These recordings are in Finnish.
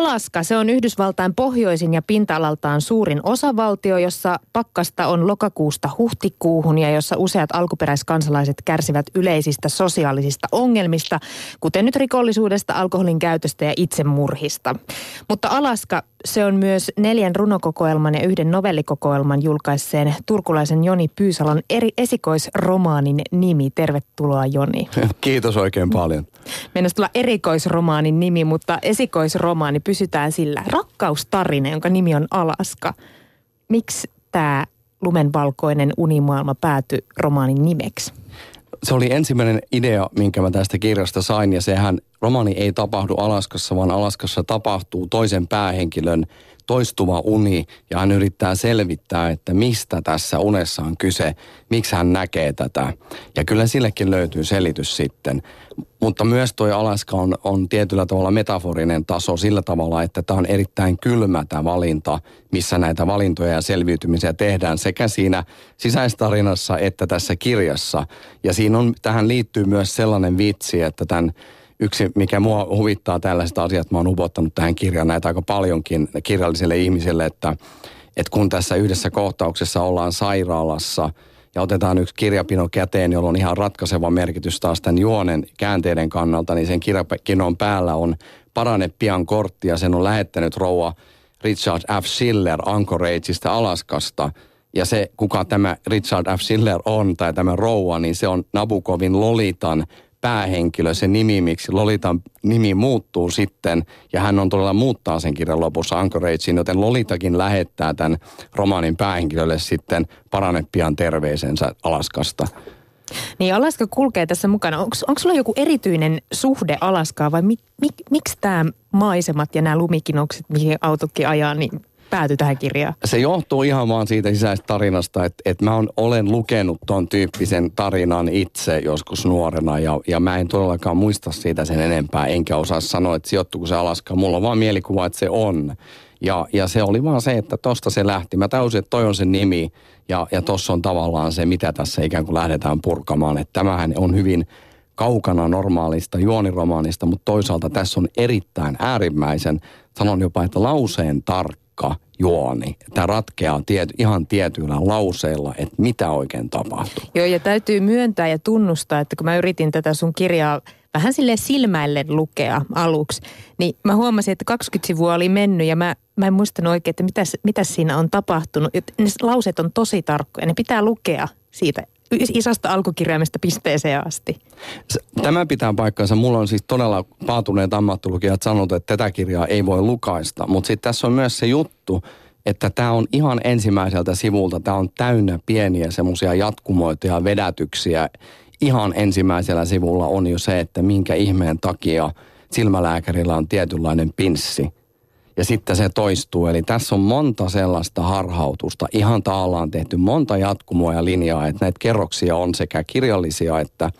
Alaska, se on Yhdysvaltain pohjoisin ja pinta-alaltaan suurin osavaltio, jossa pakkasta on lokakuusta huhtikuuhun ja jossa useat alkuperäiskansalaiset kärsivät yleisistä sosiaalisista ongelmista, kuten nyt rikollisuudesta, alkoholin käytöstä ja itsemurhista. Mutta Alaska, se on myös neljän runokokoelman ja yhden novellikokoelman julkaisseen turkulaisen Joni Pyysalon eri esikoisromaanin nimi. Tervetuloa Joni. Kiitos oikein paljon. Mennään tulla erikoisromaanin nimi, mutta esikoisromaani pysytään sillä. Rakkaustarina, jonka nimi on Alaska. Miksi tämä lumenvalkoinen unimaailma päätyi romaanin nimeksi? Se oli ensimmäinen idea, minkä mä tästä kirjasta sain ja sehän romaani ei tapahdu Alaskassa, vaan Alaskassa tapahtuu toisen päähenkilön toistuva uni ja hän yrittää selvittää, että mistä tässä unessa on kyse, miksi hän näkee tätä. Ja kyllä sillekin löytyy selitys sitten. Mutta myös tuo Alaska on, on tietyllä tavalla metaforinen taso sillä tavalla, että tämä on erittäin kylmä tämä valinta, missä näitä valintoja ja selviytymisiä tehdään sekä siinä sisäistarinassa että tässä kirjassa. Ja siinä on, tähän liittyy myös sellainen vitsi, että tämän yksi, mikä mua huvittaa tällaiset asiat, mä oon upottanut tähän kirjaan näitä aika paljonkin kirjallisille ihmisille, että, että kun tässä yhdessä kohtauksessa ollaan sairaalassa ja otetaan yksi kirjapino käteen, jolla on ihan ratkaiseva merkitys taas tämän juonen käänteiden kannalta, niin sen kirjapinon päällä on parane pian kortti ja sen on lähettänyt rouva Richard F. Schiller Anchorageista Alaskasta. Ja se, kuka tämä Richard F. Schiller on, tai tämä rouva, niin se on Nabukovin Lolitan päähenkilö, se nimi, miksi Lolitan nimi muuttuu sitten, ja hän on todella muuttaa sen kirjan lopussa Anchoragein, joten Lolitakin lähettää tämän romaanin päähenkilölle sitten parane pian terveisensä Alaskasta. Niin Alaska kulkee tässä mukana. Onko, onko sulla joku erityinen suhde Alaskaa vai mi, mi, miksi tämä maisemat ja nämä lumikinokset, mihin autokin ajaa, niin päätyi tähän kirjaan? Se johtuu ihan vaan siitä sisäisestä tarinasta, että, että mä olen lukenut ton tyyppisen tarinan itse joskus nuorena ja, ja mä en todellakaan muista siitä sen enempää, enkä osaa sanoa, että sijoittuuko se Alaska. Mulla on vaan mielikuva, että se on. Ja, ja se oli vaan se, että tosta se lähti. Mä täysin, että toi on se nimi ja, ja tossa on tavallaan se, mitä tässä ikään kuin lähdetään purkamaan. Että tämähän on hyvin kaukana normaalista juoniromaanista, mutta toisaalta tässä on erittäin äärimmäisen, sanon jopa, että lauseen tarkka tarkka juoni. Tämä ratkeaa tiety, ihan tietyillä lauseilla, että mitä oikein tapahtuu. Joo, ja täytyy myöntää ja tunnustaa, että kun mä yritin tätä sun kirjaa vähän sille silmäillen lukea aluksi, niin mä huomasin, että 20 sivua oli mennyt ja mä, mä en muistanut oikein, että mitä, mitä siinä on tapahtunut. Ne lauseet on tosi tarkkoja, ne pitää lukea siitä isosta alkukirjaimesta pisteeseen asti. Tämä pitää paikkansa. Mulla on siis todella paatuneet ammattilukijat sanonut, että tätä kirjaa ei voi lukaista. Mutta sitten tässä on myös se juttu, että tämä on ihan ensimmäiseltä sivulta, tämä on täynnä pieniä semmoisia jatkumoita ja vedätyksiä. Ihan ensimmäisellä sivulla on jo se, että minkä ihmeen takia silmälääkärillä on tietynlainen pinssi – ja sitten se toistuu. Eli tässä on monta sellaista harhautusta. Ihan taallaan tehty monta jatkumoa ja linjaa, että näitä kerroksia on sekä kirjallisia että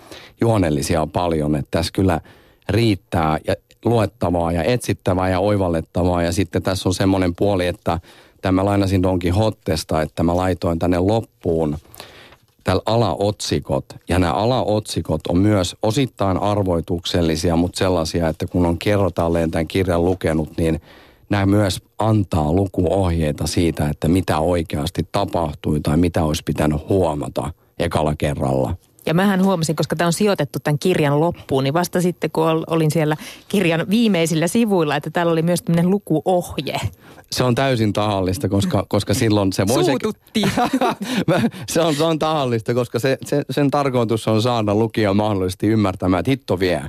juonellisia paljon. Että tässä kyllä riittää ja luettavaa ja etsittävää ja oivallettavaa. Ja sitten tässä on semmoinen puoli, että tämä lainasin Donkin Hottesta, että mä laitoin tänne loppuun tällä alaotsikot. Ja nämä alaotsikot on myös osittain arvoituksellisia, mutta sellaisia, että kun on kerrotalleen tämän kirjan lukenut, niin – nämä myös antaa lukuohjeita siitä, että mitä oikeasti tapahtui tai mitä olisi pitänyt huomata ekalla kerralla. Ja mähän huomasin, koska tämä on sijoitettu tämän kirjan loppuun, niin vasta sitten kun olin siellä kirjan viimeisillä sivuilla, että täällä oli myös tämmöinen lukuohje. Se on täysin tahallista, koska, koska silloin se voi... Suututti. se, on, se on tahallista, koska se, se, sen tarkoitus on saada lukija mahdollisesti ymmärtämään, että hitto vie.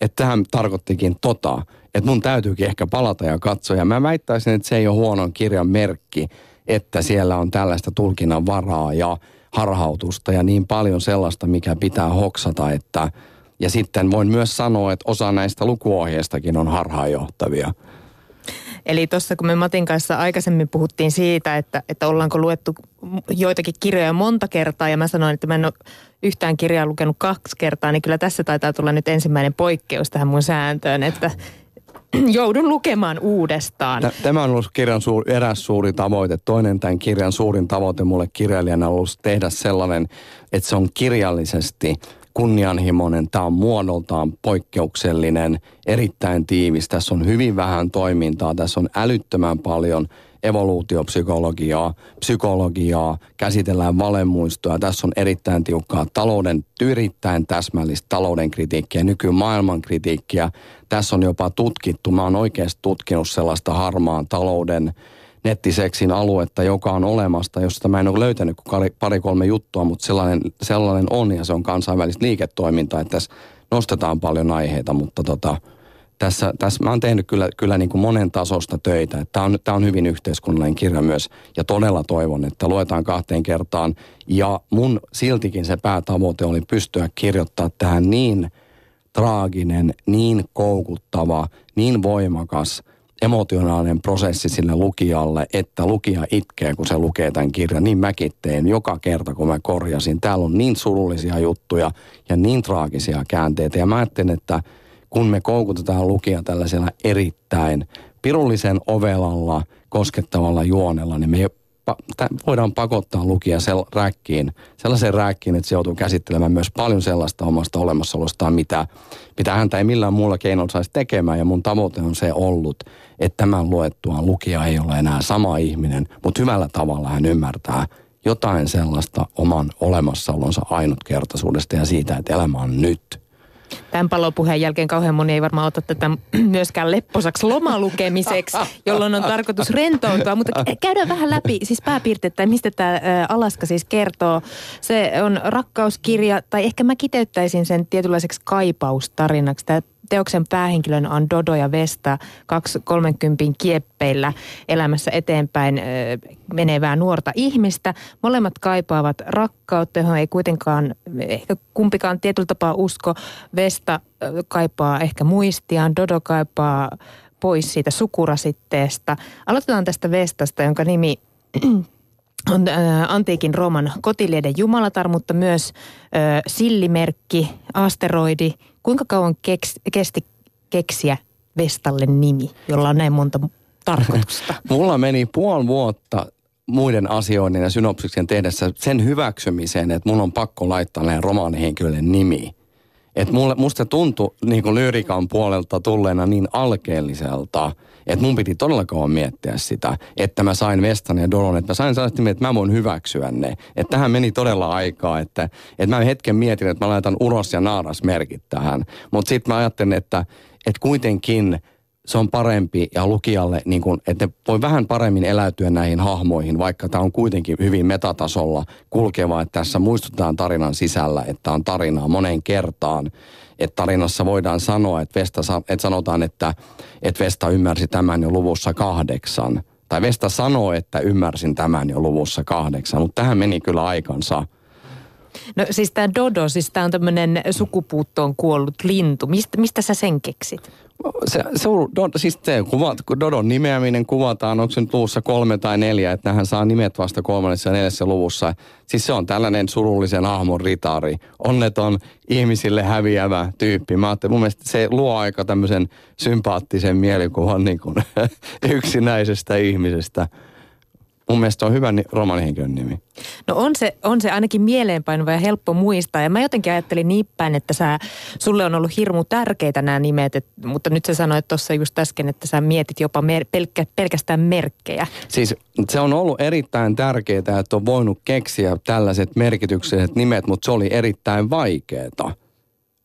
Että tähän tarkoittikin tota että mun täytyykin ehkä palata ja katsoa. Ja mä väittäisin, että se ei ole huonon kirjan merkki, että siellä on tällaista tulkinnan varaa ja harhautusta ja niin paljon sellaista, mikä pitää hoksata, että ja sitten voin myös sanoa, että osa näistä lukuohjeistakin on harhaanjohtavia. Eli tuossa kun me Matin kanssa aikaisemmin puhuttiin siitä, että, että ollaanko luettu joitakin kirjoja monta kertaa ja mä sanoin, että mä en ole yhtään kirjaa lukenut kaksi kertaa, niin kyllä tässä taitaa tulla nyt ensimmäinen poikkeus tähän mun sääntöön, että, joudun lukemaan uudestaan. Tämä on ollut kirjan suur, eräs suuri tavoite. Toinen tämän kirjan suurin tavoite mulle kirjailijana on ollut tehdä sellainen, että se on kirjallisesti kunnianhimoinen, tämä on muodoltaan poikkeuksellinen, erittäin tiivis. Tässä on hyvin vähän toimintaa, tässä on älyttömän paljon evoluutiopsykologiaa, psykologiaa, käsitellään valemuistoa. Tässä on erittäin tiukkaa talouden, erittäin täsmällistä talouden kritiikkiä, nykymaailman kritiikkiä. Tässä on jopa tutkittu, mä oon oikeasti tutkinut sellaista harmaan talouden nettiseksin aluetta, joka on olemasta, josta mä en ole löytänyt kuin pari-kolme juttua, mutta sellainen, sellainen on ja se on kansainvälistä liiketoimintaa, että tässä nostetaan paljon aiheita, mutta tota, tässä, tässä mä oon tehnyt kyllä, kyllä niin kuin monen tasosta töitä. Tämä on, tämä on hyvin yhteiskunnallinen kirja myös ja todella toivon, että luetaan kahteen kertaan. Ja mun siltikin se päätavoite oli pystyä kirjoittaa tähän niin traaginen, niin koukuttava, niin voimakas – emotionaalinen prosessi sille lukijalle, että lukija itkee, kun se lukee tämän kirjan. Niin mäkin teen joka kerta, kun mä korjasin. Täällä on niin surullisia juttuja ja niin traagisia käänteitä. Ja mä ajattelen, että kun me koukutetaan lukija tällaisella erittäin pirullisen ovelalla, koskettavalla juonella, niin me voidaan pakottaa lukija sel, räkkiin, sellaiseen räkkiin, että se joutuu käsittelemään myös paljon sellaista omasta olemassaolostaan, mitä, mitä häntä ei millään muulla keinolla saisi tekemään. Ja mun tavoite on se ollut, että tämän luettuaan lukija ei ole enää sama ihminen, mutta hyvällä tavalla hän ymmärtää jotain sellaista oman olemassaolonsa ainutkertaisuudesta ja siitä, että elämä on nyt – Tämän palopuheen jälkeen kauhean moni ei varmaan ota tätä myöskään lepposaksi lomalukemiseksi, jolloin on tarkoitus rentoutua. Mutta käydään vähän läpi siis pääpiirteitä, mistä tämä Alaska siis kertoo. Se on rakkauskirja, tai ehkä mä kiteyttäisin sen tietynlaiseksi kaipaustarinaksi. Tämä teoksen päähenkilön on Dodo ja Vesta, kaksi 30 kieppeillä elämässä eteenpäin menevää nuorta ihmistä. Molemmat kaipaavat rakkautta, johon ei kuitenkaan ehkä kumpikaan tietyllä tapaa usko. Vesta kaipaa ehkä muistiaan, Dodo kaipaa pois siitä sukurasitteesta. Aloitetaan tästä Vestasta, jonka nimi on antiikin Rooman kotilieden jumalatar, mutta myös äh, sillimerkki, asteroidi, Kuinka kauan keks, kesti keksiä Vestalle nimi, jolla on näin monta tarkoitusta? Mulla meni puoli vuotta muiden asioiden ja synopsiksen tehdessä sen hyväksymiseen, että mun on pakko laittaa näin romaanihenkilölle nimi. Että musta tuntui niin lyrikan puolelta tulleena niin alkeelliselta, että mun piti todella kauan miettiä sitä, että mä sain Vestan ja Doron, että mä sain sellaista että mä voin hyväksyä ne. Että tähän meni todella aikaa, että, että mä hetken mietin, että mä laitan uros ja naaras merkit tähän. Mutta sitten mä ajattelin, että, että kuitenkin – se on parempi ja lukijalle, niin kun, että ne voi vähän paremmin eläytyä näihin hahmoihin, vaikka tämä on kuitenkin hyvin metatasolla kulkeva, että tässä muistutetaan tarinan sisällä, että on tarinaa moneen kertaan. Että tarinassa voidaan sanoa, että, Vesta, että sanotaan, että, että Vesta ymmärsi tämän jo luvussa kahdeksan. Tai Vesta sanoo, että ymmärsin tämän jo luvussa kahdeksan, mutta tähän meni kyllä aikansa. No siis tämä Dodo, siis tämä on tämmöinen sukupuuttoon kuollut lintu. Mistä, mistä sä sen keksit? Se, se do, siis se, kuvat, Dodon nimeäminen kuvataan, onko se nyt luvussa kolme tai neljä, että hän saa nimet vasta kolmannessa ja neljässä luvussa. Siis se on tällainen surullisen ahmon ritari, onneton ihmisille häviävä tyyppi. Mä ajattelin, mun mielestä se luo aika tämmöisen sympaattisen mielikuvan niin kuin yksinäisestä ihmisestä mun mielestä on hyvä romanihenkilön nimi. No on se, on se ainakin mieleenpainuva ja helppo muistaa. Ja mä jotenkin ajattelin niin päin, että sä, sulle on ollut hirmu tärkeitä nämä nimet, et, mutta nyt sä sanoit tuossa just äsken, että sä mietit jopa mer, pelkkä, pelkästään merkkejä. Siis se on ollut erittäin tärkeää, että on voinut keksiä tällaiset merkitykselliset nimet, mutta se oli erittäin vaikeaa.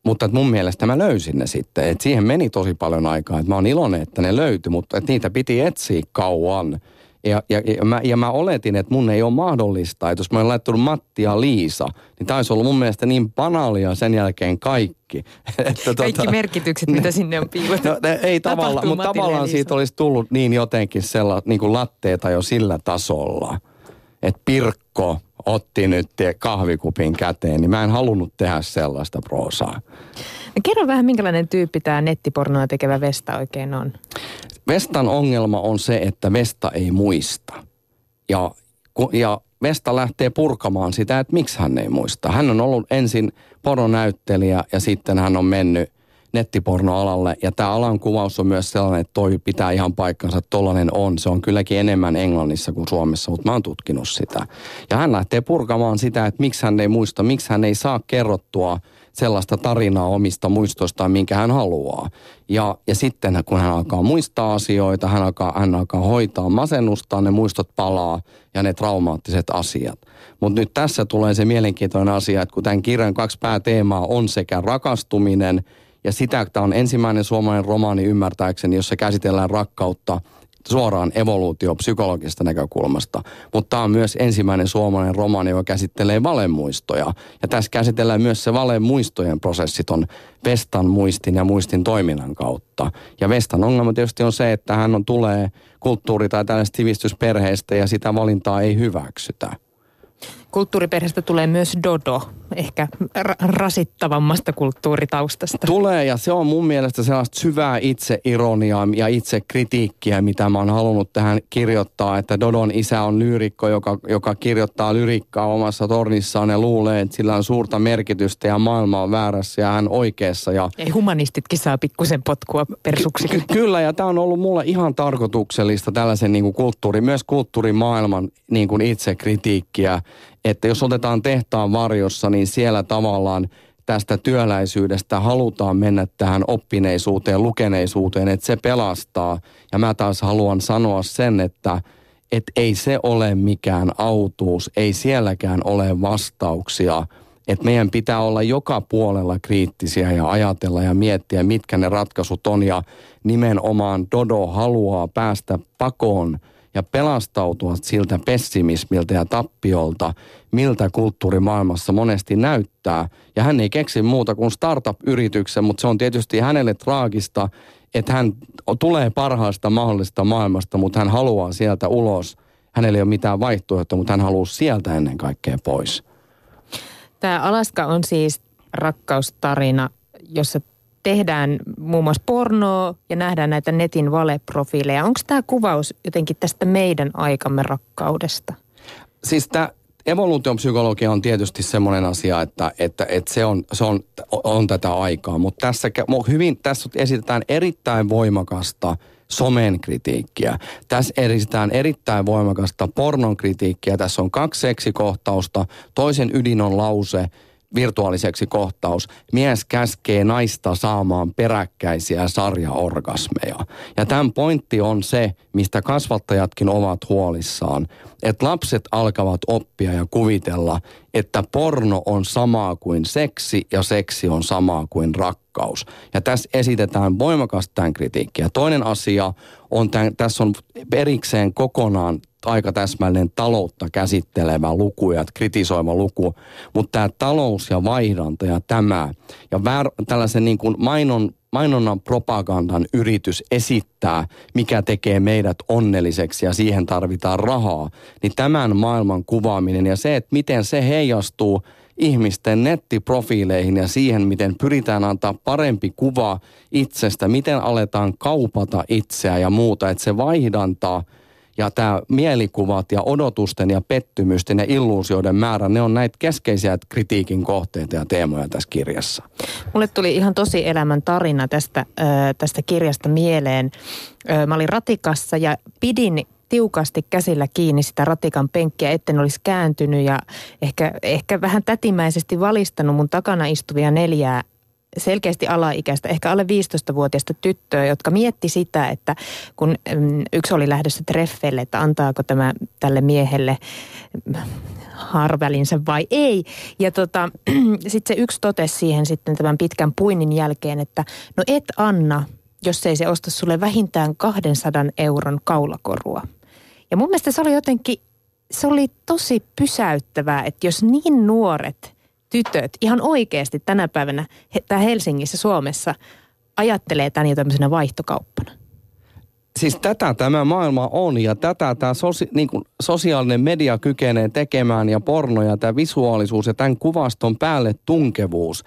Mutta mun mielestä mä löysin ne sitten. Et siihen meni tosi paljon aikaa. Et mä oon iloinen, että ne löytyi, mutta et niitä piti etsiä kauan. Ja, ja, ja, mä, ja mä oletin, että mun ei ole mahdollista, että jos mä olen laittanut Matti ja Liisa, niin tämä olisi ollut mun mielestä niin banaalia sen jälkeen kaikki. että kaikki tota, merkitykset, mitä sinne on piilotettu. No, ei tavallaan, mutta tavallaan siitä olisi tullut niin jotenkin sella, niin kuin latteita jo sillä tasolla, että Pirkko otti nyt kahvikupin käteen, niin mä en halunnut tehdä sellaista proosaa. No kerro vähän, minkälainen tyyppi tämä nettipornoa tekevä Vesta oikein on? Vestan ongelma on se, että Vesta ei muista. Ja, ja Vesta lähtee purkamaan sitä, että miksi hän ei muista. Hän on ollut ensin poronäyttelijä ja sitten hän on mennyt nettipornoalalle. Ja tämä alan kuvaus on myös sellainen, että toi pitää ihan paikkansa, että tollainen on. Se on kylläkin enemmän Englannissa kuin Suomessa, mutta mä oon tutkinut sitä. Ja hän lähtee purkamaan sitä, että miksi hän ei muista, miksi hän ei saa kerrottua sellaista tarinaa omista muistoistaan, minkä hän haluaa. Ja, ja sitten kun hän alkaa muistaa asioita, hän alkaa, hän alkaa hoitaa masennustaan, ne muistot palaa ja ne traumaattiset asiat. Mutta nyt tässä tulee se mielenkiintoinen asia, että kun tämän kirjan kaksi pääteemaa on sekä rakastuminen ja sitä, että on ensimmäinen suomalainen romaani ymmärtääkseni, jossa käsitellään rakkautta – suoraan evoluutiopsykologisesta näkökulmasta. Mutta tämä on myös ensimmäinen suomalainen romaani, joka käsittelee valemuistoja. Ja tässä käsitellään myös se valemuistojen prosessit on Vestan muistin ja muistin toiminnan kautta. Ja Vestan ongelma tietysti on se, että hän on, tulee kulttuuri- tai tällaista sivistysperheestä ja sitä valintaa ei hyväksytä. Kulttuuriperheestä tulee myös Dodo, ehkä rasittavammasta kulttuuritaustasta. Tulee ja se on mun mielestä sellaista syvää itseironiaa ja itsekritiikkiä, mitä mä oon halunnut tähän kirjoittaa, että Dodon isä on lyyrikko, joka, joka kirjoittaa lyrikkaa omassa tornissaan ja luulee, että sillä on suurta merkitystä ja maailma on väärässä ja hän oikeassa. Ja... Ei humanistitkin saa pikkusen potkua persuksille. Ky- kyllä ja tämä on ollut mulle ihan tarkoituksellista tällaisen niin kuin kulttuuri, myös kulttuurimaailman niin kuin itsekritiikkiä että jos otetaan tehtaan varjossa, niin siellä tavallaan tästä työläisyydestä halutaan mennä tähän oppineisuuteen, lukeneisuuteen, että se pelastaa. Ja mä taas haluan sanoa sen, että, että ei se ole mikään autuus, ei sielläkään ole vastauksia. Että meidän pitää olla joka puolella kriittisiä ja ajatella ja miettiä, mitkä ne ratkaisut on. Ja nimenomaan Dodo haluaa päästä pakoon – ja pelastautua siltä pessimismiltä ja tappiolta, miltä kulttuurimaailmassa monesti näyttää. Ja hän ei keksi muuta kuin startup-yrityksen, mutta se on tietysti hänelle traagista, että hän tulee parhaasta mahdollisesta maailmasta, mutta hän haluaa sieltä ulos. Hänellä ei ole mitään vaihtoehtoa, mutta hän haluaa sieltä ennen kaikkea pois. Tämä Alaska on siis rakkaustarina, jossa tehdään muun muassa pornoa ja nähdään näitä netin valeprofiileja. Onko tämä kuvaus jotenkin tästä meidän aikamme rakkaudesta? Siis tämä evoluutiopsykologia on tietysti semmoinen asia, että, että, että se, on, se on, on tätä aikaa, mutta tässä, hyvin, tässä esitetään erittäin voimakasta somen kritiikkiä. Tässä esitetään erittäin voimakasta pornon kritiikkiä. Tässä on kaksi seksikohtausta. Toisen ydin on lause, virtuaaliseksi kohtaus. Mies käskee naista saamaan peräkkäisiä sarjaorgasmeja. Ja tämän pointti on se, mistä kasvattajatkin ovat huolissaan, että lapset alkavat oppia ja kuvitella, että porno on samaa kuin seksi ja seksi on samaa kuin rakkaus. Ja tässä esitetään voimakasta tämän kritiikkiä. Toinen asia on, tämän, tässä on erikseen kokonaan aika täsmällinen taloutta käsittelevä luku ja kritisoiva luku, mutta tämä talous ja vaihdanta ja tämä ja väär, tällaisen niin kuin mainon, mainonnan propagandan yritys esittää, mikä tekee meidät onnelliseksi ja siihen tarvitaan rahaa, niin tämän maailman kuvaaminen ja se, että miten se heijastuu ihmisten nettiprofiileihin ja siihen, miten pyritään antaa parempi kuva itsestä, miten aletaan kaupata itseä ja muuta, että se vaihdantaa – ja tämä mielikuvat ja odotusten ja pettymysten ja illuusioiden määrä, ne on näitä keskeisiä kritiikin kohteita ja teemoja tässä kirjassa. Mulle tuli ihan tosi elämän tarina tästä, tästä kirjasta mieleen. Mä olin ratikassa ja pidin tiukasti käsillä kiinni sitä ratikan penkkiä, etten olisi kääntynyt ja ehkä, ehkä vähän tätimäisesti valistanut mun takana istuvia neljää selkeästi alaikäistä, ehkä alle 15-vuotiaista tyttöä, jotka mietti sitä, että kun mm, yksi oli lähdössä treffeille, että antaako tämä tälle miehelle mm, harvälinsä vai ei. Ja tota, sitten se yksi totesi siihen sitten tämän pitkän puinnin jälkeen, että no et anna, jos ei se osta sulle vähintään 200 euron kaulakorua. Ja mun mielestä se oli jotenkin, se oli tosi pysäyttävää, että jos niin nuoret – tytöt ihan oikeasti tänä päivänä tämä Helsingissä, Suomessa ajattelee tämän jo tämmöisenä vaihtokauppana? Siis tätä tämä maailma on ja tätä tämä sosi, niin kuin sosiaalinen media kykenee tekemään ja porno ja tämä visuaalisuus ja tämän kuvaston päälle tunkevuus.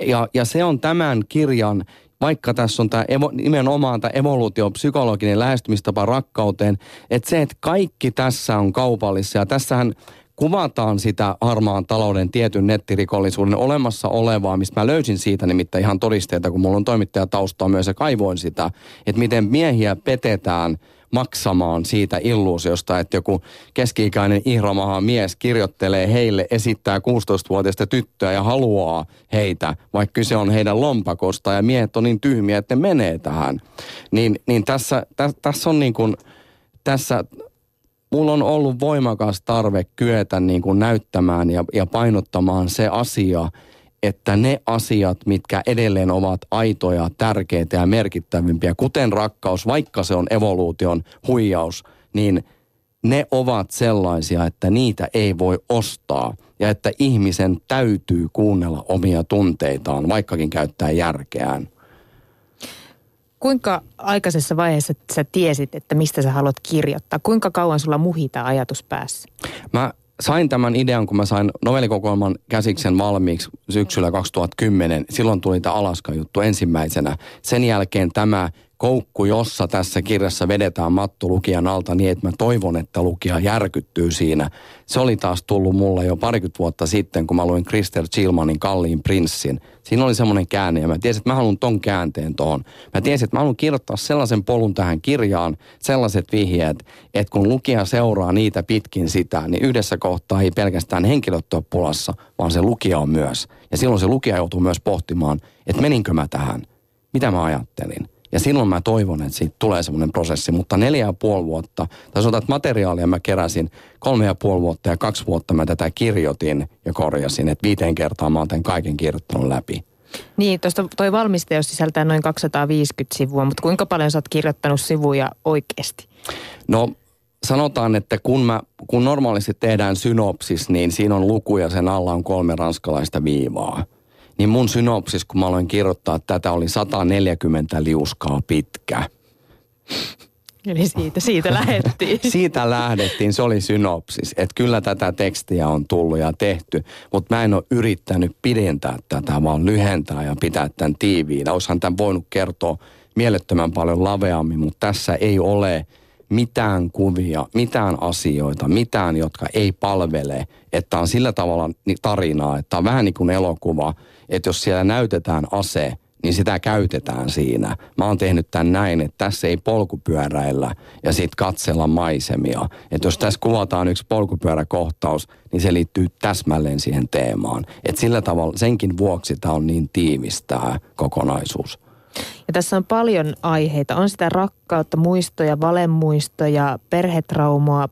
Ja, ja se on tämän kirjan, vaikka tässä on tämä evo, nimenomaan tämä evoluutiopsykologinen lähestymistapa rakkauteen, että se, että kaikki tässä on kaupallissa ja tässähän kuvataan sitä harmaan talouden tietyn nettirikollisuuden olemassa olevaa, mistä mä löysin siitä nimittäin ihan todisteita, kun mulla on toimittajataustaa myös ja kaivoin sitä, että miten miehiä petetään maksamaan siitä illuusiosta, että joku keski-ikäinen ihromaha mies kirjoittelee heille, esittää 16-vuotiaista tyttöä ja haluaa heitä, vaikka kyse on heidän lompakosta ja miehet on niin tyhmiä, että ne menee tähän. Niin, niin tässä, tä, tässä on niin kuin, tässä mulla on ollut voimakas tarve kyetä niin kuin näyttämään ja, ja painottamaan se asia, että ne asiat, mitkä edelleen ovat aitoja, tärkeitä ja merkittävimpiä, kuten rakkaus, vaikka se on evoluution huijaus, niin ne ovat sellaisia, että niitä ei voi ostaa ja että ihmisen täytyy kuunnella omia tunteitaan, vaikkakin käyttää järkeään. Kuinka aikaisessa vaiheessa sä tiesit, että mistä sä haluat kirjoittaa? Kuinka kauan sulla muhita ajatus päässä? Mä sain tämän idean, kun mä sain novellikokoelman käsiksen valmiiksi syksyllä 2010. Silloin tuli tämä Alaska-juttu ensimmäisenä. Sen jälkeen tämä koukku, jossa tässä kirjassa vedetään matto lukijan alta niin, että mä toivon, että lukija järkyttyy siinä. Se oli taas tullut mulle jo parikymmentä vuotta sitten, kun mä luin Krister Chilmanin Kalliin prinssin. Siinä oli semmoinen käänne ja mä tiesin, että mä haluan ton käänteen tuohon. Mä tiesin, että mä haluan kirjoittaa sellaisen polun tähän kirjaan, sellaiset vihjeet, että kun lukija seuraa niitä pitkin sitä, niin yhdessä kohtaa ei pelkästään henkilöt ole pulassa, vaan se lukija on myös. Ja silloin se lukija joutuu myös pohtimaan, että meninkö mä tähän, mitä mä ajattelin ja silloin mä toivon, että siitä tulee semmoinen prosessi. Mutta neljä ja puoli vuotta, tai sanotaan, että materiaalia mä keräsin kolme ja puoli vuotta ja kaksi vuotta mä tätä kirjoitin ja korjasin. Että viiteen kertaa mä oon tämän kaiken kirjoittanut läpi. Niin, tuosta toi valmisteus sisältää noin 250 sivua, mutta kuinka paljon sä oot kirjoittanut sivuja oikeasti? No sanotaan, että kun, mä, kun normaalisti tehdään synopsis, niin siinä on lukuja, sen alla on kolme ranskalaista viivaa – niin mun synopsis, kun mä aloin kirjoittaa tätä, oli 140 liuskaa pitkä. Eli siitä, siitä lähdettiin. siitä lähdettiin, se oli synopsis. Että kyllä tätä tekstiä on tullut ja tehty, mutta mä en ole yrittänyt pidentää tätä, vaan lyhentää ja pitää tämän tiiviinä. Oishan tämän voinut kertoa mielettömän paljon laveammin, mutta tässä ei ole mitään kuvia, mitään asioita, mitään, jotka ei palvele. Että on sillä tavalla tarinaa, että on vähän niin kuin elokuva – että jos siellä näytetään ase, niin sitä käytetään siinä. Mä oon tehnyt tämän näin, että tässä ei polkupyöräillä ja sitten katsella maisemia. Että jos tässä kuvataan yksi polkupyöräkohtaus, niin se liittyy täsmälleen siihen teemaan. Että sillä tavalla, senkin vuoksi tämä on niin tiivis tämä kokonaisuus. Ja tässä on paljon aiheita. On sitä rakkautta, muistoja, valemuistoja, perhetraumaa,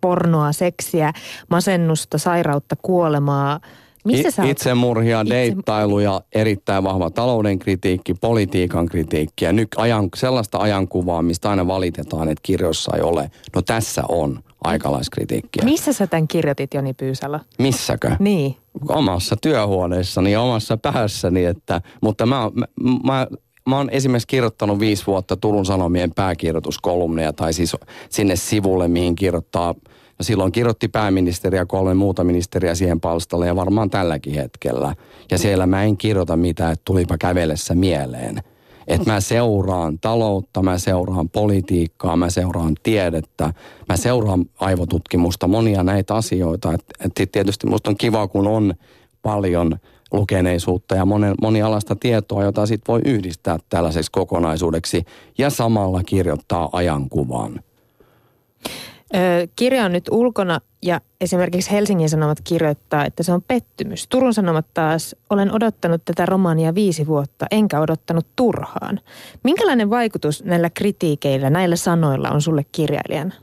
pornoa, seksiä, masennusta, sairautta, kuolemaa – missä sä Itsemurhia, Itse... deittailuja, erittäin vahva talouden kritiikki, politiikan kritiikki ja nyt ajan, sellaista ajankuvaa, mistä aina valitetaan, että kirjoissa ei ole. No tässä on aikalaiskritiikkiä. Missä sä tämän kirjoitit, Joni Pyysälä? Missäkö? Niin. Omassa työhuoneessani ja omassa päässäni, että, mutta mä, mä, mä mä oon esimerkiksi kirjoittanut viisi vuotta Turun Sanomien pääkirjoituskolumneja tai siis sinne sivulle, mihin kirjoittaa ja silloin kirjoitti pääministeri ja kolme muuta ministeriä siihen palstalle ja varmaan tälläkin hetkellä. Ja siellä mä en kirjoita mitään, että tulipa kävelessä mieleen. Että mä seuraan taloutta, mä seuraan politiikkaa, mä seuraan tiedettä, mä seuraan aivotutkimusta, monia näitä asioita. Että et tietysti musta on kiva, kun on paljon lukeneisuutta ja monen, monialaista tietoa, jota sitten voi yhdistää tällaiseksi kokonaisuudeksi ja samalla kirjoittaa ajankuvan. Kirja on nyt ulkona ja esimerkiksi Helsingin Sanomat kirjoittaa, että se on pettymys. Turun Sanomat taas, olen odottanut tätä romaania viisi vuotta, enkä odottanut turhaan. Minkälainen vaikutus näillä kritiikeillä, näillä sanoilla on sulle kirjailijana?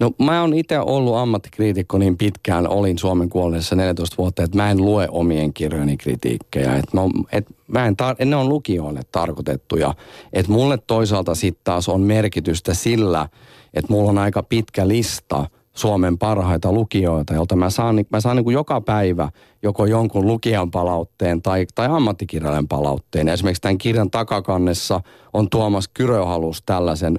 No mä oon itse ollut ammattikriitikko niin pitkään, olin Suomen kuolleessa 14 vuotta, että mä en lue omien kirjojeni kritiikkejä. Että mä, et mä en tar- ne on lukijoille tarkoitettuja. Että mulle toisaalta sitten taas on merkitystä sillä, että mulla on aika pitkä lista Suomen parhaita lukijoita, jolta mä saan, mä saan niin kuin joka päivä joko jonkun lukijan palautteen tai, tai ammattikirjailijan palautteen. Esimerkiksi tämän kirjan takakannessa on Tuomas Kyröhalus tällaisen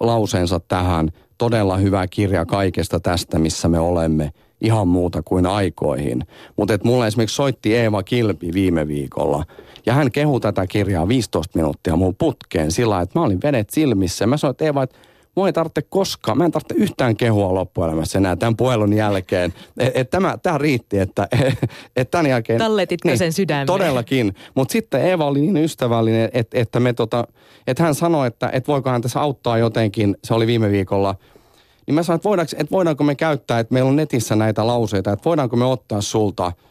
lauseensa tähän. Todella hyvä kirja kaikesta tästä, missä me olemme ihan muuta kuin aikoihin. Mutta mulle esimerkiksi soitti Eeva Kilpi viime viikolla ja hän kehui tätä kirjaa 15 minuuttia mun putkeen sillä että mä olin vedet silmissä. Mä sanoin, että Eeva, että mua ei tarvitse koskaan, mä en tarvitse yhtään kehua loppuelämässä enää tämän puhelun jälkeen. Et, et tämä, tämä riitti, että et tämän jälkeen... Talletitko niin, sen sydämeen? Todellakin. Mutta sitten Eeva oli niin ystävällinen, että, että, me tota, että hän sanoi, että, että voiko hän tässä auttaa jotenkin, se oli viime viikolla, niin mä sanoin, että voidaanko, että voidaanko me käyttää, että meillä on netissä näitä lauseita, että voidaanko me ottaa sulta –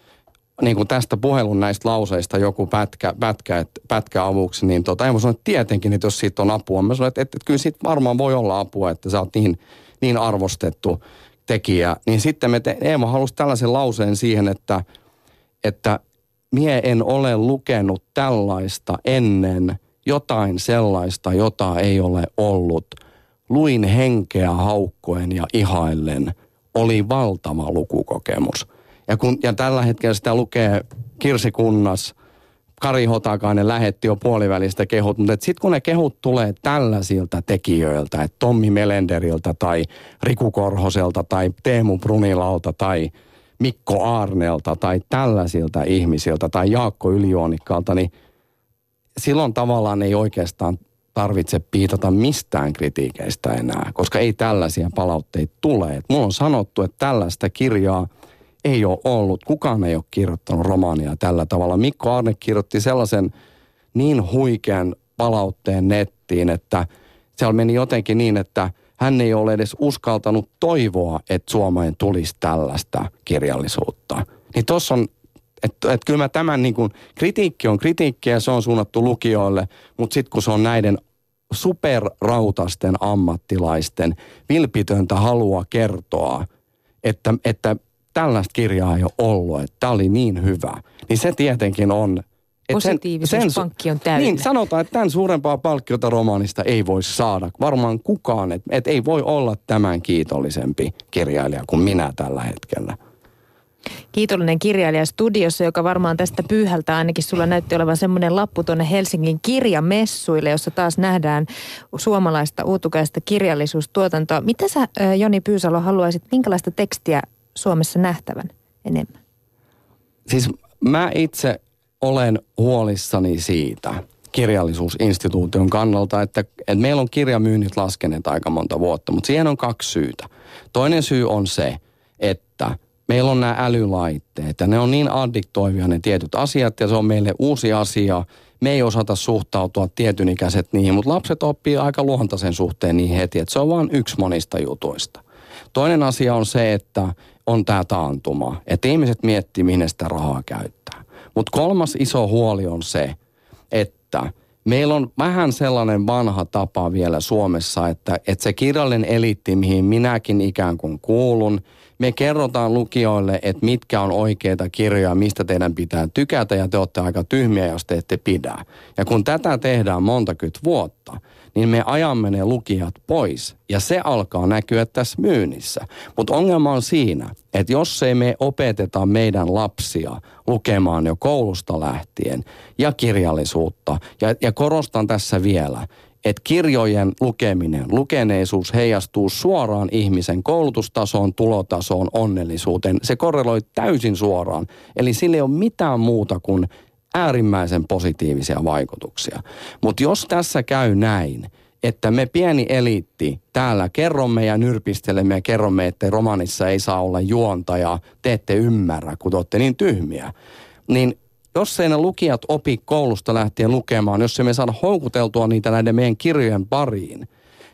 niin kuin tästä puhelun näistä lauseista joku pätkä, pätkä, pätkä avuksi, niin tota, mä sanoin, että tietenkin, että jos siitä on apua. Mä sanoin, että, että, että kyllä siitä varmaan voi olla apua, että sä oot niin, niin arvostettu tekijä. Niin sitten me te, Eeva halusi tällaisen lauseen siihen, että, että mie en ole lukenut tällaista ennen jotain sellaista, jota ei ole ollut. Luin henkeä haukkoen ja ihaillen. Oli valtava lukukokemus. Ja, kun, ja tällä hetkellä sitä lukee Kirsi Kunnas, Kari Hotakainen lähetti jo puolivälistä kehut, mutta sitten kun ne kehut tulee tällaisilta tekijöiltä, että Tommi Melenderiltä tai Riku Korhoselta tai Teemu Brunilalta tai Mikko Aarnelta tai tällaisilta ihmisiltä tai Jaakko Ylijuonikkalta, niin silloin tavallaan ei oikeastaan tarvitse piitata mistään kritiikeistä enää, koska ei tällaisia palautteita tule. Mulla on sanottu, että tällaista kirjaa – ei ole ollut. Kukaan ei ole kirjoittanut romaania tällä tavalla. Mikko Arne kirjoitti sellaisen niin huikean palautteen nettiin, että siellä meni jotenkin niin, että hän ei ole edes uskaltanut toivoa, että Suomeen tulisi tällaista kirjallisuutta. Niin tuossa on, että et kyllä mä tämän niin kuin, kritiikki on kritiikkiä ja se on suunnattu lukijoille, mutta sitten kun se on näiden superrautasten ammattilaisten vilpitöntä halua kertoa, että, että tällaista kirjaa ei ole ollut, että tämä oli niin hyvä. Niin se tietenkin on... Positiivisuuspankki on täynnä. Niin, sanotaan, että tämän suurempaa palkkiota romaanista ei voi saada. Varmaan kukaan, että et ei voi olla tämän kiitollisempi kirjailija kuin minä tällä hetkellä. Kiitollinen kirjailija studiossa, joka varmaan tästä pyyhältä ainakin sulla näytti olevan semmoinen lappu tuonne Helsingin kirjamessuille, jossa taas nähdään suomalaista uutukaista kirjallisuustuotantoa. Mitä sä, Joni Pyysalo, haluaisit, minkälaista tekstiä Suomessa nähtävän enemmän? Siis mä itse olen huolissani siitä kirjallisuusinstituution kannalta, että, että meillä on kirjamyynnit laskeneet aika monta vuotta, mutta siihen on kaksi syytä. Toinen syy on se, että meillä on nämä älylaitteet ja ne on niin addiktoivia ne tietyt asiat ja se on meille uusi asia. Me ei osata suhtautua tietyn ikäiset niihin, mutta lapset oppii aika luontaisen suhteen niihin heti, että se on vain yksi monista jutuista. Toinen asia on se, että on tämä taantuma, että ihmiset miettii, mihin sitä rahaa käyttää. Mutta kolmas iso huoli on se, että meillä on vähän sellainen vanha tapa vielä Suomessa, että, että se kirjallinen eliitti, mihin minäkin ikään kuin kuulun, me kerrotaan lukijoille, että mitkä on oikeita kirjoja, mistä teidän pitää tykätä ja te olette aika tyhmiä, jos te ette pidä. Ja kun tätä tehdään monta vuotta, niin me ajamme ne lukijat pois. Ja se alkaa näkyä tässä myynnissä. Mutta ongelma on siinä, että jos ei me opeteta meidän lapsia lukemaan jo koulusta lähtien ja kirjallisuutta, ja, ja korostan tässä vielä, että kirjojen lukeminen, lukeneisuus heijastuu suoraan ihmisen koulutustasoon, tulotasoon, onnellisuuteen. Se korreloi täysin suoraan. Eli sillä ei ole mitään muuta kuin äärimmäisen positiivisia vaikutuksia. Mutta jos tässä käy näin, että me pieni eliitti täällä kerromme ja nyrpistelemme ja kerromme, että romanissa ei saa olla juontaja, te ette ymmärrä, kun te olette niin tyhmiä, niin jos ei ne lukijat opi koulusta lähtien lukemaan, jos me saada houkuteltua niitä näiden meidän kirjojen pariin,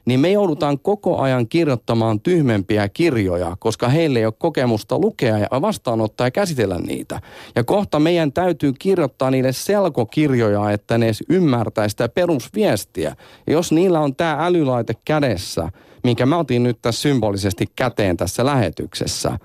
niin me joudutaan koko ajan kirjoittamaan tyhmempiä kirjoja, koska heille ei ole kokemusta lukea ja vastaanottaa ja käsitellä niitä. Ja kohta meidän täytyy kirjoittaa niille selkokirjoja, että ne edes ymmärtää sitä perusviestiä. Ja jos niillä on tämä älylaite kädessä, minkä mä otin nyt tässä symbolisesti käteen tässä lähetyksessä,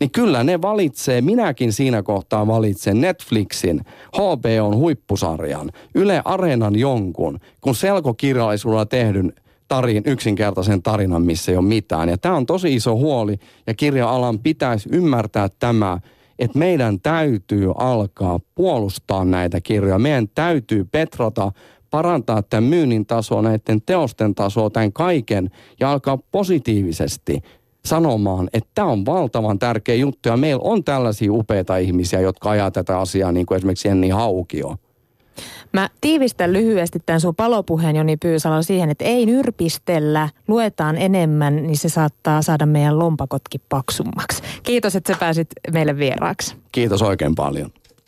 niin kyllä ne valitsee, minäkin siinä kohtaa valitsen Netflixin, HBOn huippusarjan, Yle Areenan jonkun, kun selkokirjallisuudella tehdyn tarin, yksinkertaisen tarinan, missä ei ole mitään. Ja tämä on tosi iso huoli ja kirja-alan pitäisi ymmärtää tämä, että meidän täytyy alkaa puolustaa näitä kirjoja. Meidän täytyy petrata, parantaa tämän myynnin tasoa, näiden teosten tasoa, tämän kaiken ja alkaa positiivisesti sanomaan, että tämä on valtavan tärkeä juttu ja meillä on tällaisia upeita ihmisiä, jotka ajaa tätä asiaa, niin kuin esimerkiksi Jenni Haukio. Mä tiivistän lyhyesti tämän sun palopuheen Joni Pyysalo siihen, että ei nyrpistellä, luetaan enemmän, niin se saattaa saada meidän lompakotkin paksummaksi. Kiitos, että sä pääsit meille vieraaksi. Kiitos oikein paljon.